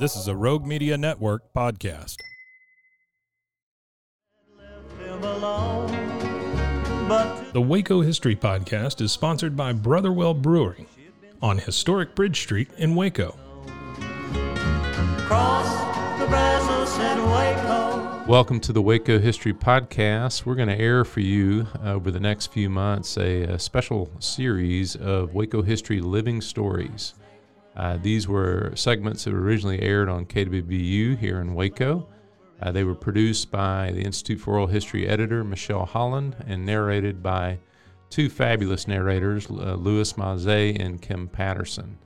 This is a Rogue Media Network podcast. The Waco History Podcast is sponsored by Brotherwell Brewery on historic Bridge Street in Waco. Welcome to the Waco History Podcast. We're going to air for you uh, over the next few months a, a special series of Waco History Living Stories. Uh, these were segments that were originally aired on KWBU here in Waco. Uh, they were produced by the Institute for Oral History editor Michelle Holland and narrated by two fabulous narrators, uh, Louis and Kim Patterson.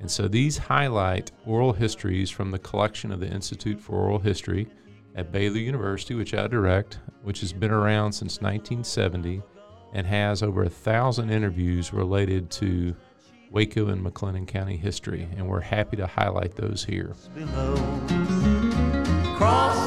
And so these highlight oral histories from the collection of the Institute for Oral History at Baylor University, which I direct, which has been around since 1970 and has over a thousand interviews related to Waco and McLennan County history. And we're happy to highlight those here. Cross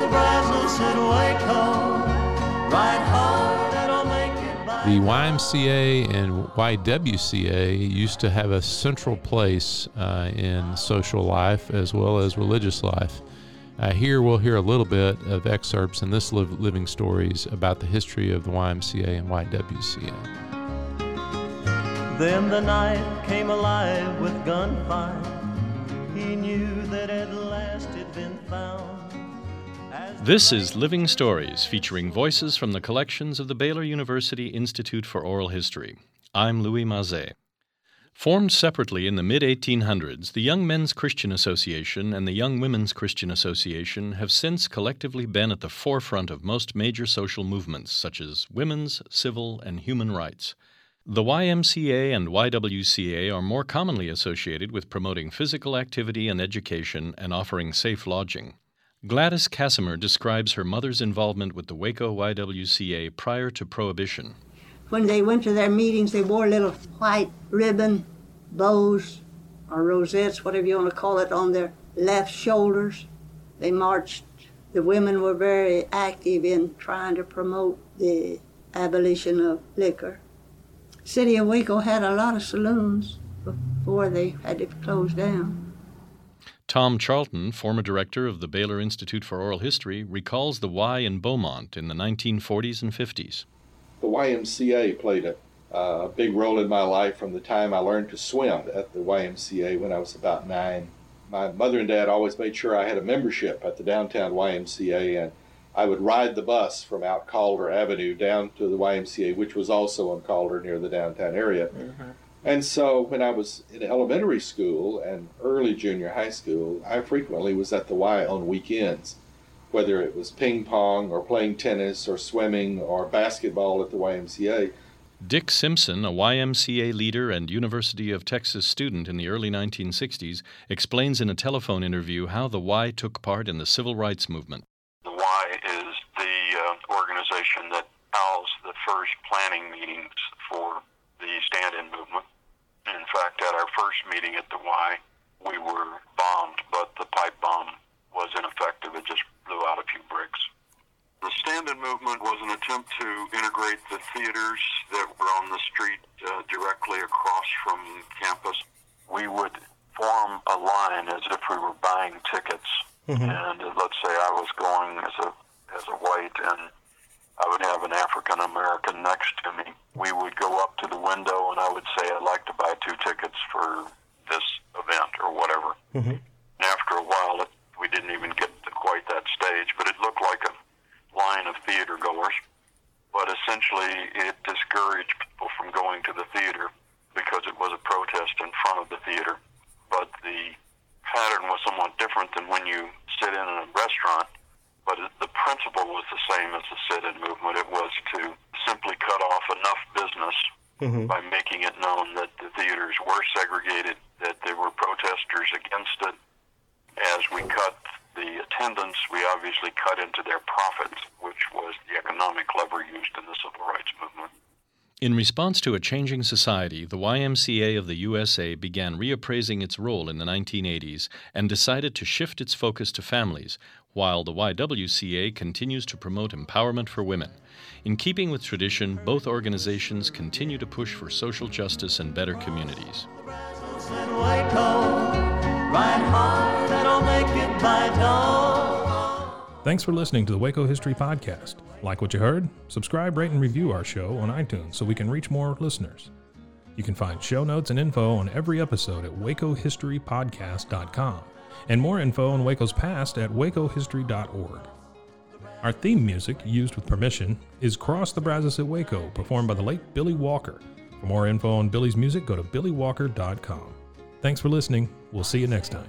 the Brazos at Waco, ride hard and I'll make it by The YMCA and YWCA used to have a central place uh, in social life as well as religious life. Uh, here we'll hear a little bit of excerpts in this living stories about the history of the YMCA and YWCA. Then the night came alive with gunfire. He knew that at last it'd been found. This is Living Stories, featuring voices from the collections of the Baylor University Institute for Oral History. I'm Louis Maze. Formed separately in the mid 1800s, the Young Men's Christian Association and the Young Women's Christian Association have since collectively been at the forefront of most major social movements, such as women's, civil, and human rights. The YMCA and YWCA are more commonly associated with promoting physical activity and education and offering safe lodging. Gladys Casimir describes her mother's involvement with the Waco YWCA prior to Prohibition. When they went to their meetings, they wore little white ribbon bows or rosettes, whatever you want to call it, on their left shoulders. They marched. The women were very active in trying to promote the abolition of liquor. City of Waco had a lot of saloons before they had to close down. Tom Charlton, former director of the Baylor Institute for Oral History, recalls the Y in Beaumont in the 1940s and 50s. The YMCA played a uh, big role in my life from the time I learned to swim at the YMCA when I was about nine. My mother and dad always made sure I had a membership at the downtown YMCA, and I would ride the bus from out Calder Avenue down to the YMCA, which was also on Calder near the downtown area. Mm-hmm. And so when I was in elementary school and early junior high school, I frequently was at the Y on weekends, whether it was ping pong or playing tennis or swimming or basketball at the YMCA. Dick Simpson, a YMCA leader and University of Texas student in the early 1960s, explains in a telephone interview how the Y took part in the civil rights movement. The Y is the uh, organization that housed the first planning meetings for the stand in movement. In fact, at our first meeting at the Y, we were bombed, but the pipe bomb was ineffective. It just blew out a few bricks. The stand-in movement was an attempt to integrate the theaters that were on the street uh, directly across from campus. We would form a line as if we were buying tickets, mm-hmm. and let's say I was going as a as a white and I would have an African American next to me. We would go up to the window and I would say, I'd like to buy two tickets for this event or whatever. Mm-hmm. And after a while, it, we didn't even get to quite that stage, but it looked like a line of theater goers. But essentially, it discouraged people from going to the theater because it was a protest in front of the theater. But the pattern was somewhat different than when you sit in a restaurant but the principle was the same as the sit-in movement. It was to simply cut off enough business mm-hmm. by making it known that the theaters were segregated, that there were protesters against it, as we cut the attendance, we obviously cut into their profits, which was the economic lever used in the civil rights. In response to a changing society, the YMCA of the USA began reappraising its role in the 1980s and decided to shift its focus to families, while the YWCA continues to promote empowerment for women. In keeping with tradition, both organizations continue to push for social justice and better communities. Thanks for listening to the Waco History Podcast. Like what you heard? Subscribe, rate, and review our show on iTunes so we can reach more listeners. You can find show notes and info on every episode at wacohistorypodcast.com and more info on Waco's past at wacohistory.org. Our theme music, used with permission, is Cross the Brazos at Waco, performed by the late Billy Walker. For more info on Billy's music, go to billywalker.com. Thanks for listening. We'll see you next time.